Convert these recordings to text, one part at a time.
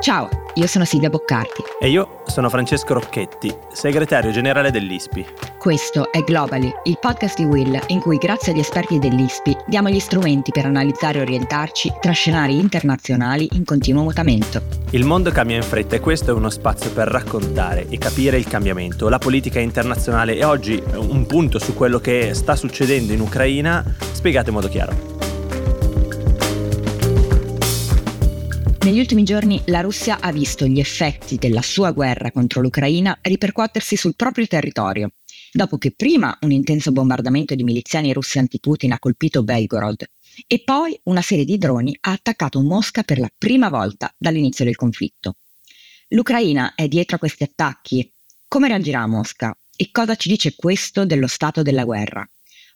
Ciao, io sono Silvia Boccardi. E io sono Francesco Rocchetti, segretario generale dell'ISPI. Questo è Globally, il podcast di Will in cui grazie agli esperti dell'ISPI diamo gli strumenti per analizzare e orientarci tra scenari internazionali in continuo mutamento. Il mondo cambia in fretta e questo è uno spazio per raccontare e capire il cambiamento, la politica internazionale e oggi un punto su quello che sta succedendo in Ucraina spiegato in modo chiaro. Negli ultimi giorni la Russia ha visto gli effetti della sua guerra contro l'Ucraina ripercuotersi sul proprio territorio, dopo che prima un intenso bombardamento di miliziani russi anti-Putin ha colpito Belgorod e poi una serie di droni ha attaccato Mosca per la prima volta dall'inizio del conflitto. L'Ucraina è dietro a questi attacchi. Come reagirà Mosca? E cosa ci dice questo dello stato della guerra?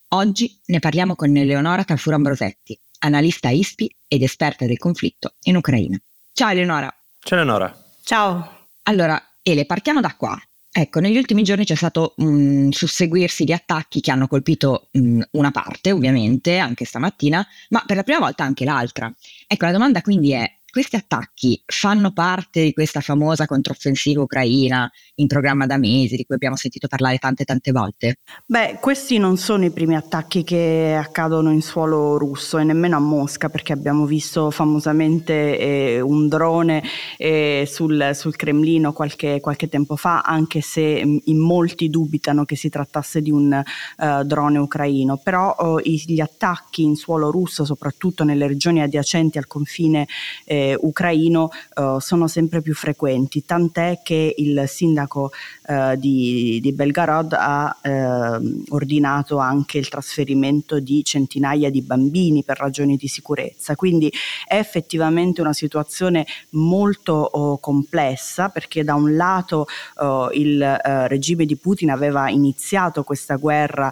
Oggi ne parliamo con Eleonora Calfuro Ambrosetti, analista ISPI ed esperta del conflitto in Ucraina. Ciao Eleonora. Ciao Eleonora. Ciao. Allora, Ele, partiamo da qua. Ecco, negli ultimi giorni c'è stato un susseguirsi di attacchi che hanno colpito mh, una parte, ovviamente, anche stamattina, ma per la prima volta anche l'altra. Ecco, la domanda quindi è, questi attacchi fanno parte di questa famosa controffensiva ucraina in programma da mesi, di cui abbiamo sentito parlare tante tante volte? Beh, questi non sono i primi attacchi che accadono in suolo russo e nemmeno a Mosca, perché abbiamo visto famosamente eh, un drone eh, sul, sul, Cremlino qualche, qualche, tempo fa, anche se mm, in molti dubitano che si trattasse di un uh, drone ucraino. Però uh, gli attacchi in suolo russo, soprattutto nelle regioni adiacenti al confine eh, ucraino uh, sono sempre più frequenti, tant'è che il sindaco uh, di, di, Belgarod ha uh, ordinato anche il trasferimento di centinaia di bambini per ragioni di sicurezza. Quindi è effettivamente una situazione molto oh, complessa perché da un lato oh, il regime di Putin aveva iniziato questa guerra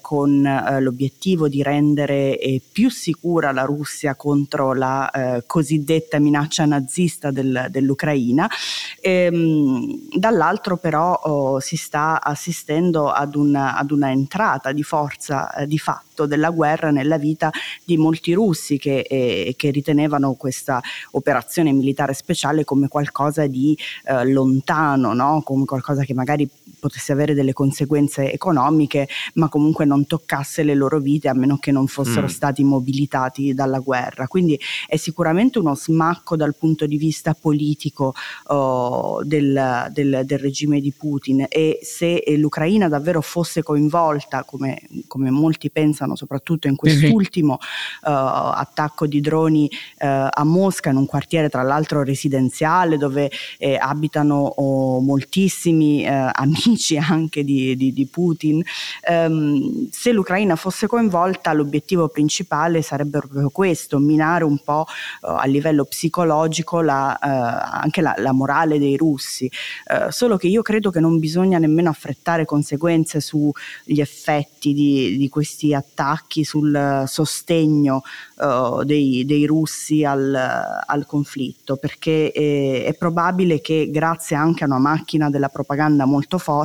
con l'obiettivo di rendere eh, più sicura la Russia contro la cosiddetta cosiddetta minaccia nazista del, dell'Ucraina, ehm, dall'altro però oh, si sta assistendo ad una, ad una entrata di forza eh, di fatto della guerra nella vita di molti russi che, eh, che ritenevano questa operazione militare speciale come qualcosa di eh, lontano, no? come qualcosa che magari potesse avere delle conseguenze economiche, ma comunque non toccasse le loro vite a meno che non fossero mm. stati mobilitati dalla guerra. Quindi è sicuramente uno smacco dal punto di vista politico oh, del, del, del, regime di Putin e se l'Ucraina davvero fosse coinvolta, come, come molti pensano, soprattutto in quest'ultimo uh, attacco di droni uh, a Mosca, in un quartiere tra l'altro residenziale dove eh, abitano oh, moltissimi uh, amici anche di, di, di Putin. Um, se l'Ucraina fosse coinvolta, l'obiettivo principale sarebbe proprio questo, minare un po' a livello psicologico la, anche la, la, morale dei russi. solo che io credo che non bisogna nemmeno affrettare conseguenze sugli effetti di, di questi attacchi sul sostegno uh, dei, dei, russi al, al conflitto, perché è, è, probabile che grazie anche a una macchina della propaganda molto forte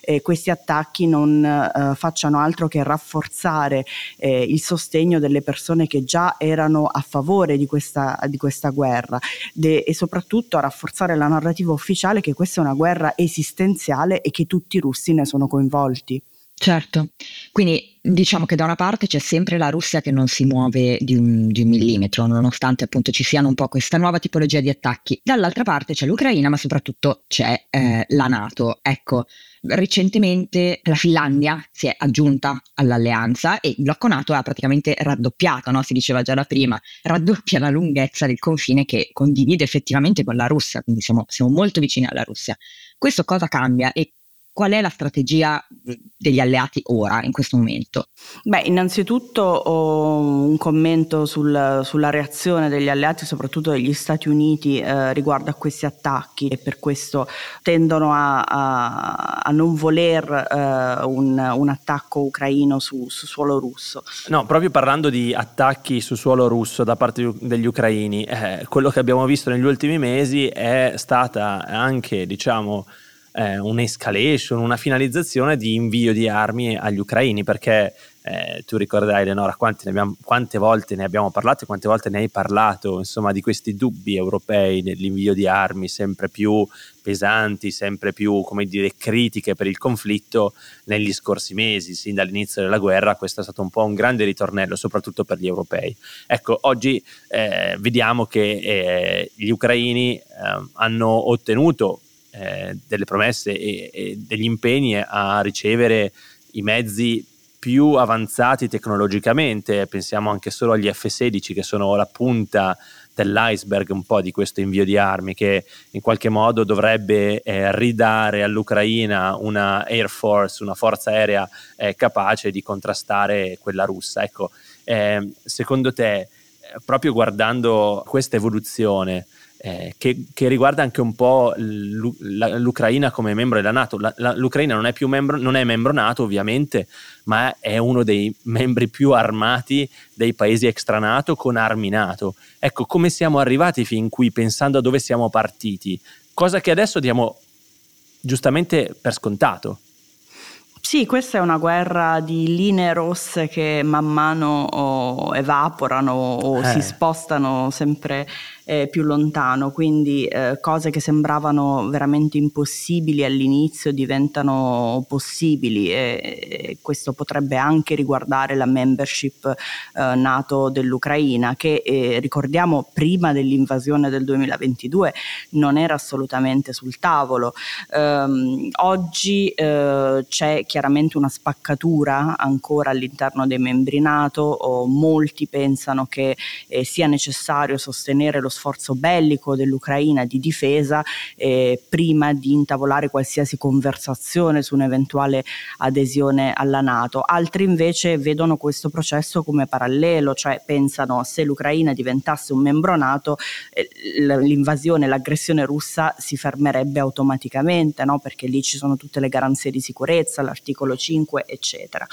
eh, questi attacchi non uh, facciano altro che rafforzare eh, il sostegno delle persone che già erano a favore di questa, di questa guerra de, e soprattutto a rafforzare la narrativa ufficiale che questa è una guerra esistenziale e che tutti i russi ne sono coinvolti. Certo, quindi diciamo che da una parte c'è sempre la Russia che non si muove di un, di un, millimetro, nonostante appunto ci siano un po' questa nuova tipologia di attacchi. Dall'altra parte c'è l'Ucraina, ma soprattutto c'è eh, la Nato. Ecco, recentemente la Finlandia si è aggiunta all'alleanza e il blocco NATO ha praticamente raddoppiato, no? si diceva già da prima, raddoppia la lunghezza del confine che condivide effettivamente con la Russia, quindi siamo, siamo molto vicini alla Russia. Questo cosa cambia e qual è la strategia degli alleati ora, in questo momento? Beh, innanzitutto ho un commento sul, sulla reazione degli alleati, soprattutto degli Stati Uniti, eh, riguardo a questi attacchi e per questo tendono a, a, a non voler eh, un, un, attacco ucraino su, su, suolo russo. No, proprio parlando di attacchi su suolo russo da parte degli ucraini, eh, quello che abbiamo visto negli ultimi mesi è stata anche, diciamo, eh, un'escalation, una finalizzazione di invio di armi agli ucraini, perché eh, tu ricorderai Eleonora abbiamo, quante volte ne abbiamo parlato e quante volte ne hai parlato insomma di questi dubbi europei nell'invio di armi sempre più pesanti, sempre più come dire critiche per il conflitto negli scorsi mesi, sin dall'inizio della guerra questo è stato un po' un grande ritornello soprattutto per gli europei. Ecco, oggi eh, vediamo che eh, gli ucraini eh, hanno ottenuto eh, delle promesse e, e degli impegni a ricevere i mezzi più avanzati tecnologicamente, pensiamo anche solo agli F-16 che sono la punta dell'iceberg un po' di questo invio di armi che in qualche modo dovrebbe eh, ridare all'Ucraina una Air Force, una forza aerea eh, capace di contrastare quella russa. Ecco, eh, secondo te, eh, proprio guardando questa evoluzione, eh, che, che, riguarda anche un po' l'Ucraina come membro della Nato. La, la, L'Ucraina non è più membro, non è membro Nato ovviamente, ma è uno dei membri più armati dei paesi extra Nato con armi Nato. Ecco, come siamo arrivati fin qui pensando a dove siamo partiti? Cosa che adesso diamo giustamente per scontato. Sì, questa è una guerra di linee rosse che man mano oh, evaporano o eh. si spostano sempre eh, più lontano, quindi eh, cose che sembravano veramente impossibili all'inizio diventano possibili e, e questo potrebbe anche riguardare la membership eh, NATO dell'Ucraina che eh, ricordiamo prima dell'invasione del 2022 non era assolutamente sul tavolo. Ehm, oggi eh, c'è chiaramente una spaccatura ancora all'interno dei membri NATO, molti pensano che eh, sia necessario sostenere lo sforzo bellico dell'Ucraina di difesa eh, prima di intavolare qualsiasi conversazione su un'eventuale adesione alla Nato. Altri invece vedono questo processo come parallelo, cioè pensano se l'Ucraina diventasse un membro Nato eh, l'invasione, l'aggressione russa si fermerebbe automaticamente, no? perché lì ci sono tutte le garanzie di sicurezza, l'articolo 5, eccetera.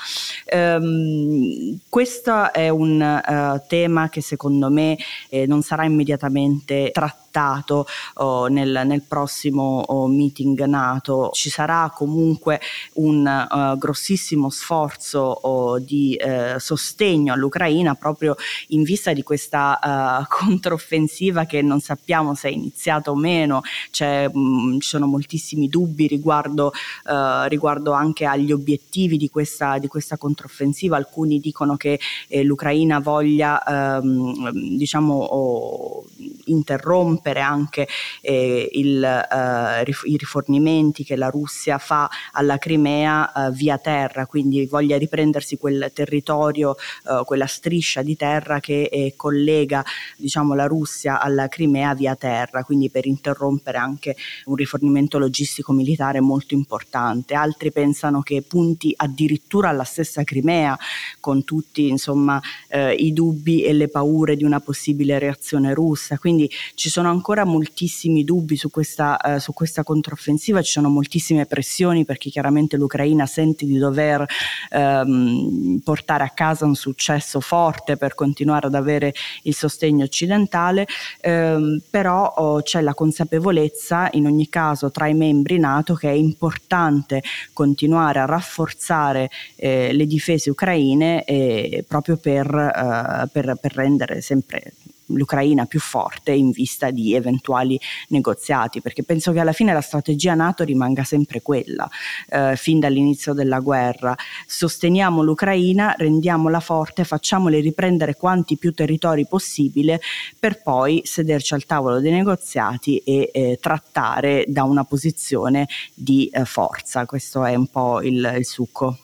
Um, questo è un uh, tema che secondo me eh, non sarà immediatamente sicuramente trattato oh, nel, nel, prossimo oh, meeting NATO. Ci sarà comunque un uh, grossissimo sforzo oh, di eh, sostegno all'Ucraina proprio in vista di questa uh, controffensiva che non sappiamo se è iniziata o meno, mh, mm, ci sono moltissimi dubbi riguardo, uh, riguardo anche agli obiettivi di questa, di questa controffensiva, alcuni dicono che eh, l'Ucraina voglia ehm, diciamo, oh, interrompere anche eh, il, eh, i rifornimenti che la Russia fa alla Crimea eh, via terra, quindi voglia riprendersi quel territorio, eh, quella striscia di terra che eh, collega diciamo, la Russia alla Crimea via terra, quindi per interrompere anche un rifornimento logistico militare molto importante. Altri pensano che punti addirittura alla stessa Crimea, con tutti insomma, eh, i dubbi e le paure di una possibile reazione russa. Quindi ci sono ancora moltissimi dubbi su questa, eh, su questa controffensiva, ci sono moltissime pressioni perché chiaramente l'Ucraina sente di dover ehm, portare a casa un successo forte per continuare ad avere il sostegno occidentale, ehm, però oh, c'è la consapevolezza in ogni caso tra i membri NATO che è importante continuare a rafforzare eh, le difese ucraine eh, proprio per, eh, per, per rendere sempre l'Ucraina più forte in vista di eventuali negoziati, perché penso che alla fine la strategia NATO rimanga sempre quella, eh, fin dall'inizio della guerra. Sosteniamo l'Ucraina, rendiamola forte, facciamole riprendere quanti più territori possibile per poi sederci al tavolo dei negoziati e eh, trattare da una posizione di eh, forza. Questo è un po' il, il succo.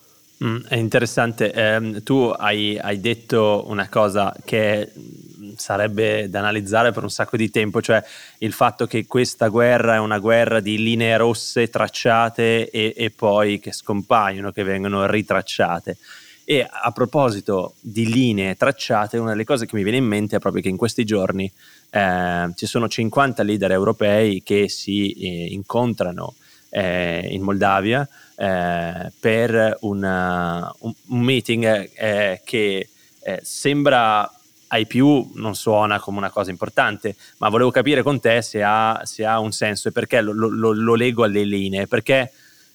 Mm, è interessante, eh, tu hai, hai, detto una cosa che sarebbe da analizzare per un sacco di tempo, cioè il fatto che questa guerra è una guerra di linee rosse tracciate e, e poi che scompaiono, che vengono ritracciate. E a proposito di linee tracciate, una delle cose che mi viene in mente è proprio che in questi giorni eh, ci sono 50 leader europei che si eh, incontrano eh, in Moldavia eh, per una, un, un, meeting eh, che eh, sembra ai più non suona come una cosa importante, ma volevo capire con te se ha, se ha un senso e perché lo, lo, lo, leggo alle linee, perché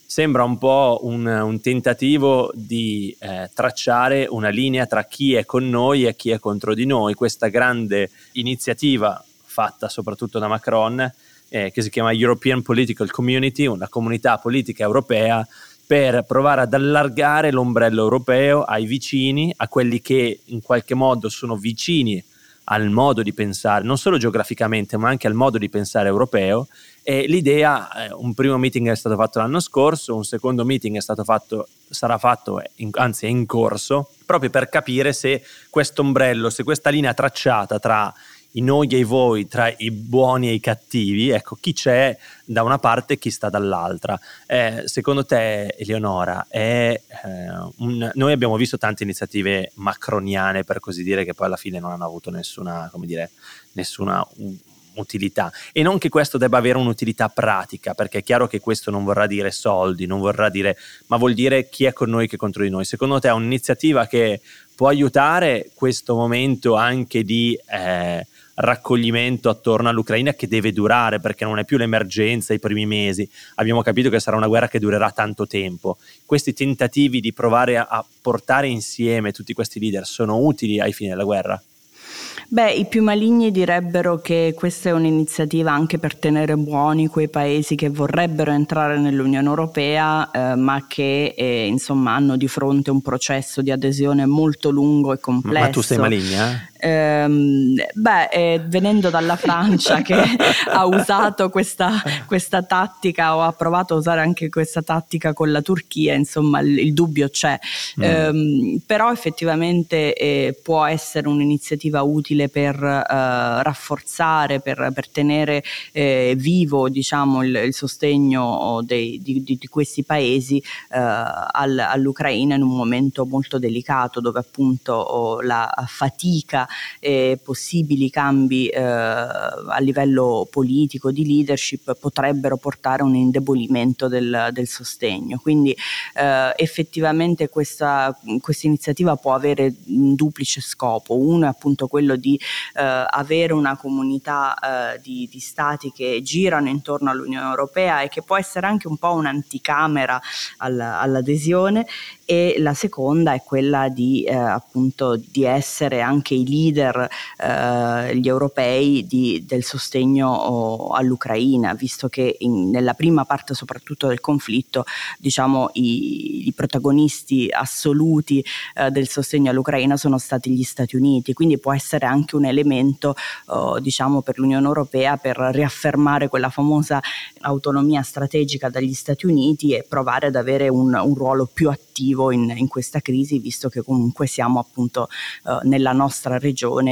sembra un po' un, un tentativo di eh, tracciare una linea tra chi è con noi e chi è contro di noi, questa grande iniziativa fatta soprattutto da Macron, eh, che si chiama European Political Community, una comunità politica europea per provare ad allargare l'ombrello europeo ai vicini, a quelli che in qualche modo sono vicini al modo di pensare, non solo geograficamente, ma anche al modo di pensare europeo. E l'idea, eh, un primo meeting è stato fatto l'anno scorso, un secondo meeting fatto, sarà fatto, anzi è in corso, proprio per capire se questo ombrello, se questa linea tracciata tra i noi e i voi, tra i buoni e i cattivi, ecco, chi c'è da una parte e chi sta dall'altra. Eh, secondo te, Eleonora, è, eh, un... noi abbiamo visto tante iniziative macroniane, per così dire, che poi alla fine non hanno avuto nessuna, come dire, nessuna utilità e non che questo debba avere un'utilità pratica perché è chiaro che questo non vorrà dire soldi non vorrà dire ma vuol dire chi è con noi che è contro di noi secondo te è un'iniziativa che può aiutare questo momento anche di eh, raccoglimento attorno all'Ucraina che deve durare perché non è più l'emergenza i primi mesi, abbiamo capito che sarà una guerra che durerà tanto tempo. Questi tentativi di provare a, a portare insieme tutti questi leader sono utili ai fini della guerra? Beh, i più maligni direbbero che questa è un'iniziativa anche per tenere buoni quei paesi che vorrebbero entrare nell'Unione Europea, eh, ma che eh, insomma hanno di fronte un processo di adesione molto lungo e complesso. Ma tu sei maligna? Ehm, beh, eh, venendo dalla Francia che ha usato questa, questa, tattica o ha provato a usare anche questa tattica con la Turchia, insomma il, il dubbio c'è, mm. ehm, però effettivamente eh, può essere un'iniziativa utile per eh, rafforzare, per, per tenere eh, vivo diciamo, il, il sostegno dei, di, di, questi paesi eh, al, all'Ucraina in un momento molto delicato dove appunto oh, la fatica e possibili cambi eh, a livello politico, di leadership, potrebbero portare a un indebolimento del, del sostegno. Quindi eh, effettivamente questa iniziativa può avere un duplice scopo. Uno è appunto quello di eh, avere una comunità eh, di, di stati che girano intorno all'Unione Europea e che può essere anche un po' un'anticamera all'adesione e la seconda è quella di eh, appunto di essere anche i leader eh, gli europei di, del sostegno all'Ucraina visto che in, nella prima parte soprattutto del conflitto diciamo i, i protagonisti assoluti eh, del sostegno all'Ucraina sono stati gli Stati Uniti. Quindi può essere anche un elemento oh, diciamo per l'Unione Europea per riaffermare quella famosa autonomia strategica dagli Stati Uniti e provare ad avere un, un ruolo più attivo in, in questa crisi, visto che comunque siamo appunto eh, nella nostra regione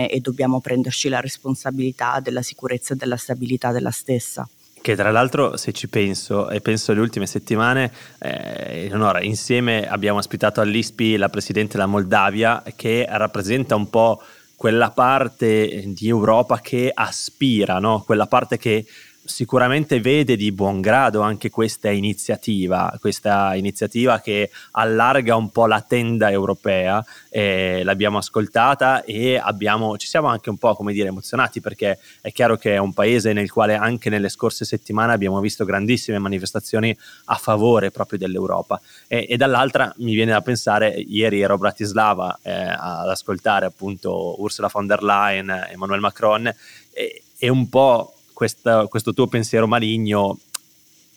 e dobbiamo prenderci la responsabilità della sicurezza e della stabilità della stessa che tra l'altro se ci penso e penso alle ultime settimane, eh, Eleonora, insieme abbiamo ospitato all'ISPI la Presidente della Moldavia che rappresenta un po' quella parte di Europa che aspira, no? quella parte che sicuramente vede di buon grado anche questa iniziativa, questa iniziativa che allarga un po' la tenda europea, eh, l'abbiamo ascoltata e abbiamo, ci siamo anche un po' come dire emozionati perché è chiaro che è un paese nel quale anche nelle scorse settimane abbiamo visto grandissime manifestazioni a favore proprio dell'Europa. E, e dall'altra mi viene da pensare, ieri ero a Bratislava eh, ad ascoltare appunto Ursula von der Leyen, Emmanuel Macron e, e un po' questa, questo tuo pensiero maligno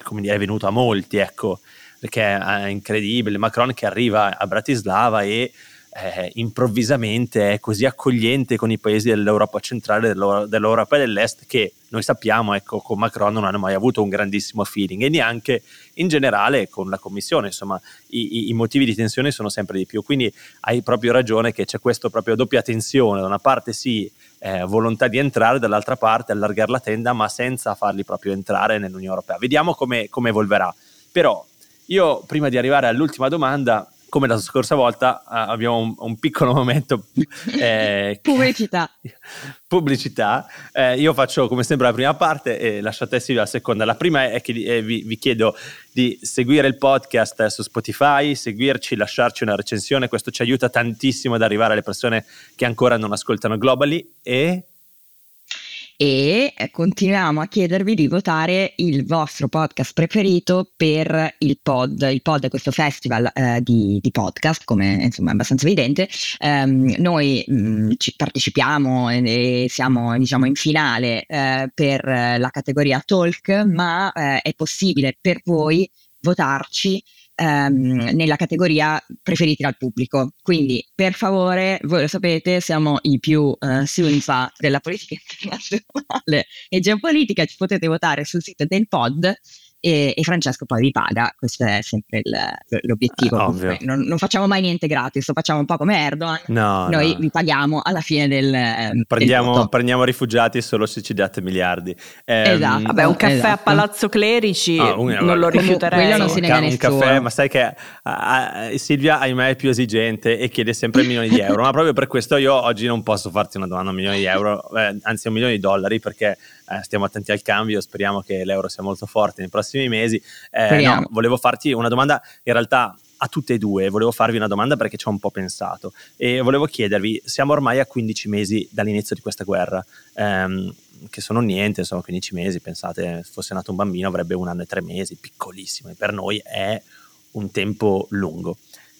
come dire, è venuto a molti, ecco, perché è incredibile. Macron che arriva a Bratislava e eh, improvvisamente è così accogliente con i paesi dell'Europa centrale, dell'Europa dell'Est, che noi sappiamo, ecco, con Macron non hanno mai avuto un grandissimo feeling e neanche in generale con la Commissione, insomma, i, i motivi di tensione sono sempre di più. Quindi hai proprio ragione che c'è questa doppia tensione, da una parte sì eh, volontà di entrare, dall'altra parte allargare la tenda, ma senza farli proprio entrare nell'Unione Europea. Vediamo come, come evolverà. Però io, prima di arrivare all'ultima domanda, come la scorsa volta abbiamo un, un piccolo momento eh, pubblicità. pubblicità. Eh, io faccio come sempre la prima parte e lasciate la seconda. La prima è che eh, vi, vi, chiedo di seguire il podcast su Spotify, seguirci, lasciarci una recensione, questo ci aiuta tantissimo ad arrivare alle persone che ancora non ascoltano Globally e e eh, continuiamo a chiedervi di votare il vostro podcast preferito per il pod. Il pod è questo festival eh, di, di, podcast, come insomma è abbastanza evidente. Um, noi mh, mm, ci partecipiamo e, e, siamo diciamo in finale eh, per la categoria talk, ma eh, è possibile per voi votarci ehm, nella categoria preferiti dal pubblico. Quindi, per favore, voi lo sapete, siamo i più eh, sunfa della politica internazionale e geopolitica, ci potete votare sul sito del pod e, e, Francesco poi vi paga, questo è sempre il, l'obiettivo. Eh, non, non, facciamo mai niente gratis, lo facciamo un po' come Erdogan, no, noi no. vi paghiamo alla fine del... Prendiamo, del prendiamo, rifugiati solo se ci date miliardi. Eh, esatto. Vabbè, un caffè esatto. a Palazzo Clerici oh, un, non lo rifiuterei. Quello non si nega un caffè, ma sai che a, a, Silvia ahimè è più esigente e chiede sempre milioni di euro, ma proprio per questo io oggi non posso farti una domanda a un milione di euro, eh, anzi a un milione di dollari perché eh, stiamo attenti al cambio, speriamo che l'euro sia molto forte nei prossimi mesi. Eh, no, volevo farti una domanda in realtà a tutte e due, volevo farvi una domanda perché ci ho un po' pensato e volevo chiedervi, siamo ormai a 15 mesi dall'inizio di questa guerra, ehm, che sono niente, sono 15 mesi, pensate, se fosse nato un bambino avrebbe un anno e tre mesi, piccolissimo, e per noi è un tempo lungo.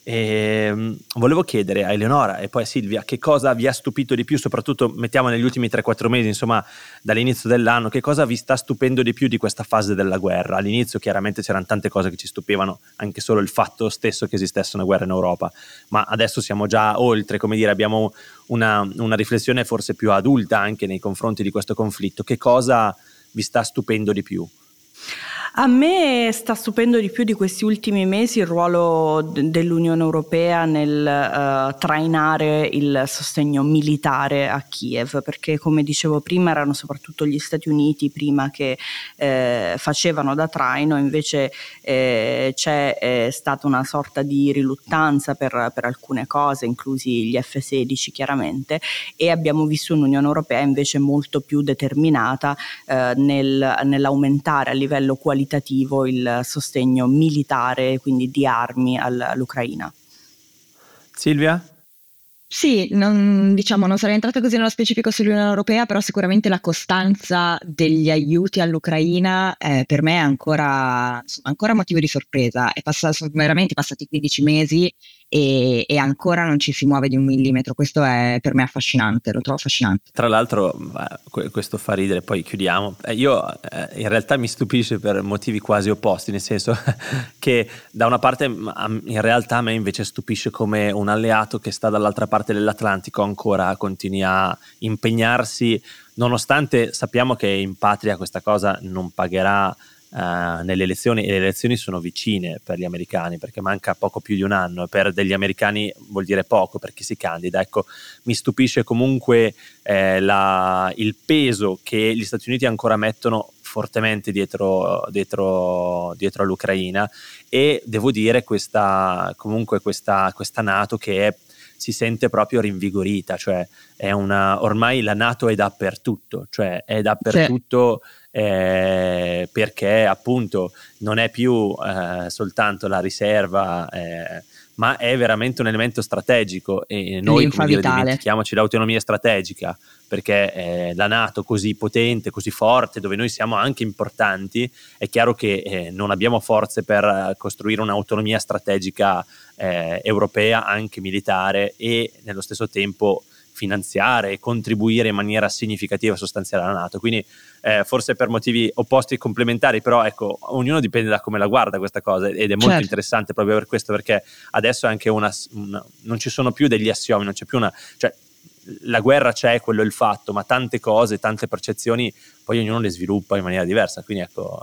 E ehm, volevo chiedere a Eleonora e poi a Silvia che cosa vi ha stupito di più, soprattutto mettiamo negli ultimi 3-4 mesi, insomma dall'inizio dell'anno, che cosa vi sta stupendo di più di questa fase della guerra? All'inizio chiaramente c'erano tante cose che ci stupivano, anche solo il fatto stesso che esistesse una guerra in Europa, ma adesso siamo già oltre, come dire, abbiamo una, una riflessione forse più adulta anche nei confronti di questo conflitto. Che cosa vi sta stupendo di più? A me sta stupendo di più di questi ultimi mesi il ruolo dell'Unione Europea nel uh, trainare il sostegno militare a Kiev, perché come dicevo prima erano soprattutto gli Stati Uniti prima che eh, facevano da traino, invece eh, c'è eh, stata una sorta di riluttanza per, per, alcune cose, inclusi gli F-16 chiaramente, e abbiamo visto un'Unione Europea invece molto più determinata eh, nel, nell'aumentare a livello qualitativo qualitativo il sostegno militare, quindi di armi all'Ucraina. Silvia? Sì, non, diciamo, non sarei entrata così nello specifico sull'Unione Europea, però sicuramente la costanza degli aiuti all'Ucraina eh, per me è ancora, ancora motivo di sorpresa. È passato, sono veramente passati 15 mesi e, e, ancora non ci si muove di un millimetro. Questo è per me affascinante, lo trovo affascinante. Tra l'altro, questo fa ridere, poi chiudiamo. Eh, io eh, in realtà mi stupisce per motivi quasi opposti, nel senso che da una parte in realtà a me invece stupisce come un alleato che sta dall'altra parte dell'Atlantico ancora continui a impegnarsi, nonostante sappiamo che in patria questa cosa non pagherà uh, nelle elezioni e le elezioni sono vicine per gli americani perché manca poco più di un anno e per degli americani vuol dire poco per chi si candida. Ecco, mi stupisce comunque eh, la, il peso che gli Stati Uniti ancora mettono fortemente dietro, dietro, dietro all'Ucraina e devo dire questa, comunque questa, questa Nato che è si sente proprio rinvigorita, cioè è una, ormai la Nato è dappertutto, cioè è dappertutto sì eh, perché appunto non è più eh, soltanto la riserva, eh, ma è veramente un elemento strategico e noi come dire, dimentichiamoci l'autonomia strategica perché eh, la Nato così potente, così forte, dove noi siamo anche importanti, è chiaro che eh, non abbiamo forze per costruire un'autonomia strategica eh, europea, anche militare e nello stesso tempo finanziare e contribuire in maniera significativa e sostanziale alla Nato. Quindi eh, forse per motivi opposti e complementari, però ecco, ognuno dipende da come la guarda questa cosa ed è molto certo. interessante proprio per questo, perché adesso è anche una, una, non ci sono più degli assiomi, non c'è più una... Cioè, la guerra c'è, quello è il fatto, ma tante cose, tante percezioni poi ognuno le sviluppa in maniera diversa, quindi ecco...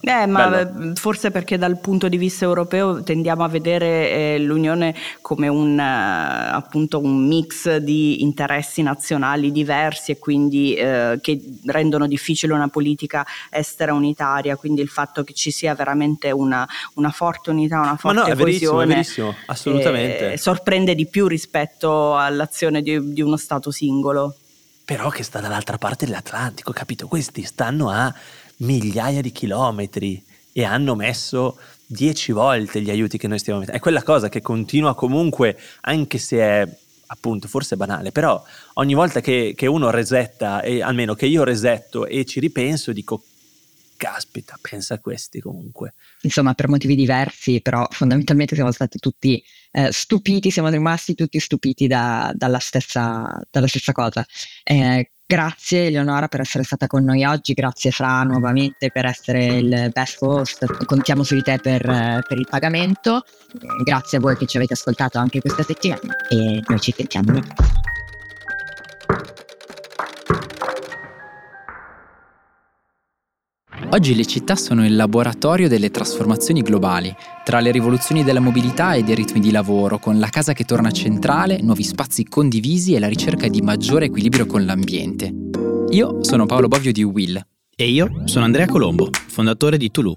Eh, eh ma bello. forse perché dal punto di vista europeo tendiamo a vedere eh, l'Unione come un, uh, appunto un mix di interessi nazionali diversi e quindi uh, che rendono difficile una politica estera unitaria, quindi il fatto che ci sia veramente una, una forte unità, una forte ma no, è verissimo, è verissimo, assolutamente. Eh, sorprende di più rispetto all'azione di, di uno Stato singolo però che sta dall'altra parte dell'Atlantico, capito? Questi stanno a migliaia di chilometri e hanno messo dieci volte gli aiuti che noi stiamo mettendo. È quella cosa che continua comunque, anche se è appunto forse banale, però ogni volta che, che uno resetta, e almeno che io resetto e ci ripenso, dico caspita, pensa a questi comunque. Insomma, per motivi diversi, però fondamentalmente siamo stati tutti eh, stupiti, siamo rimasti tutti stupiti da, dalla, stessa, dalla, stessa, cosa. Eh, grazie Eleonora per essere stata con noi oggi, grazie Fra nuovamente per essere il best host, contiamo su di te per, per il pagamento, grazie a voi che ci avete ascoltato anche questa settimana e noi ci sentiamo. Oggi le città sono il laboratorio delle trasformazioni globali, tra le rivoluzioni della mobilità e dei ritmi di lavoro, con la casa che torna centrale, nuovi spazi condivisi e la ricerca di maggiore equilibrio con l'ambiente. Io sono Paolo Bovio di Will. E io sono Andrea Colombo, fondatore di Tulu.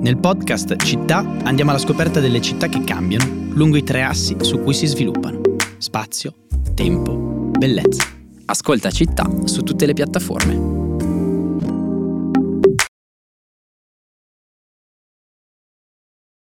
Nel podcast Città andiamo alla scoperta delle città che cambiano lungo i tre assi su cui si sviluppano. Spazio, tempo, bellezza. Ascolta Città su tutte le piattaforme.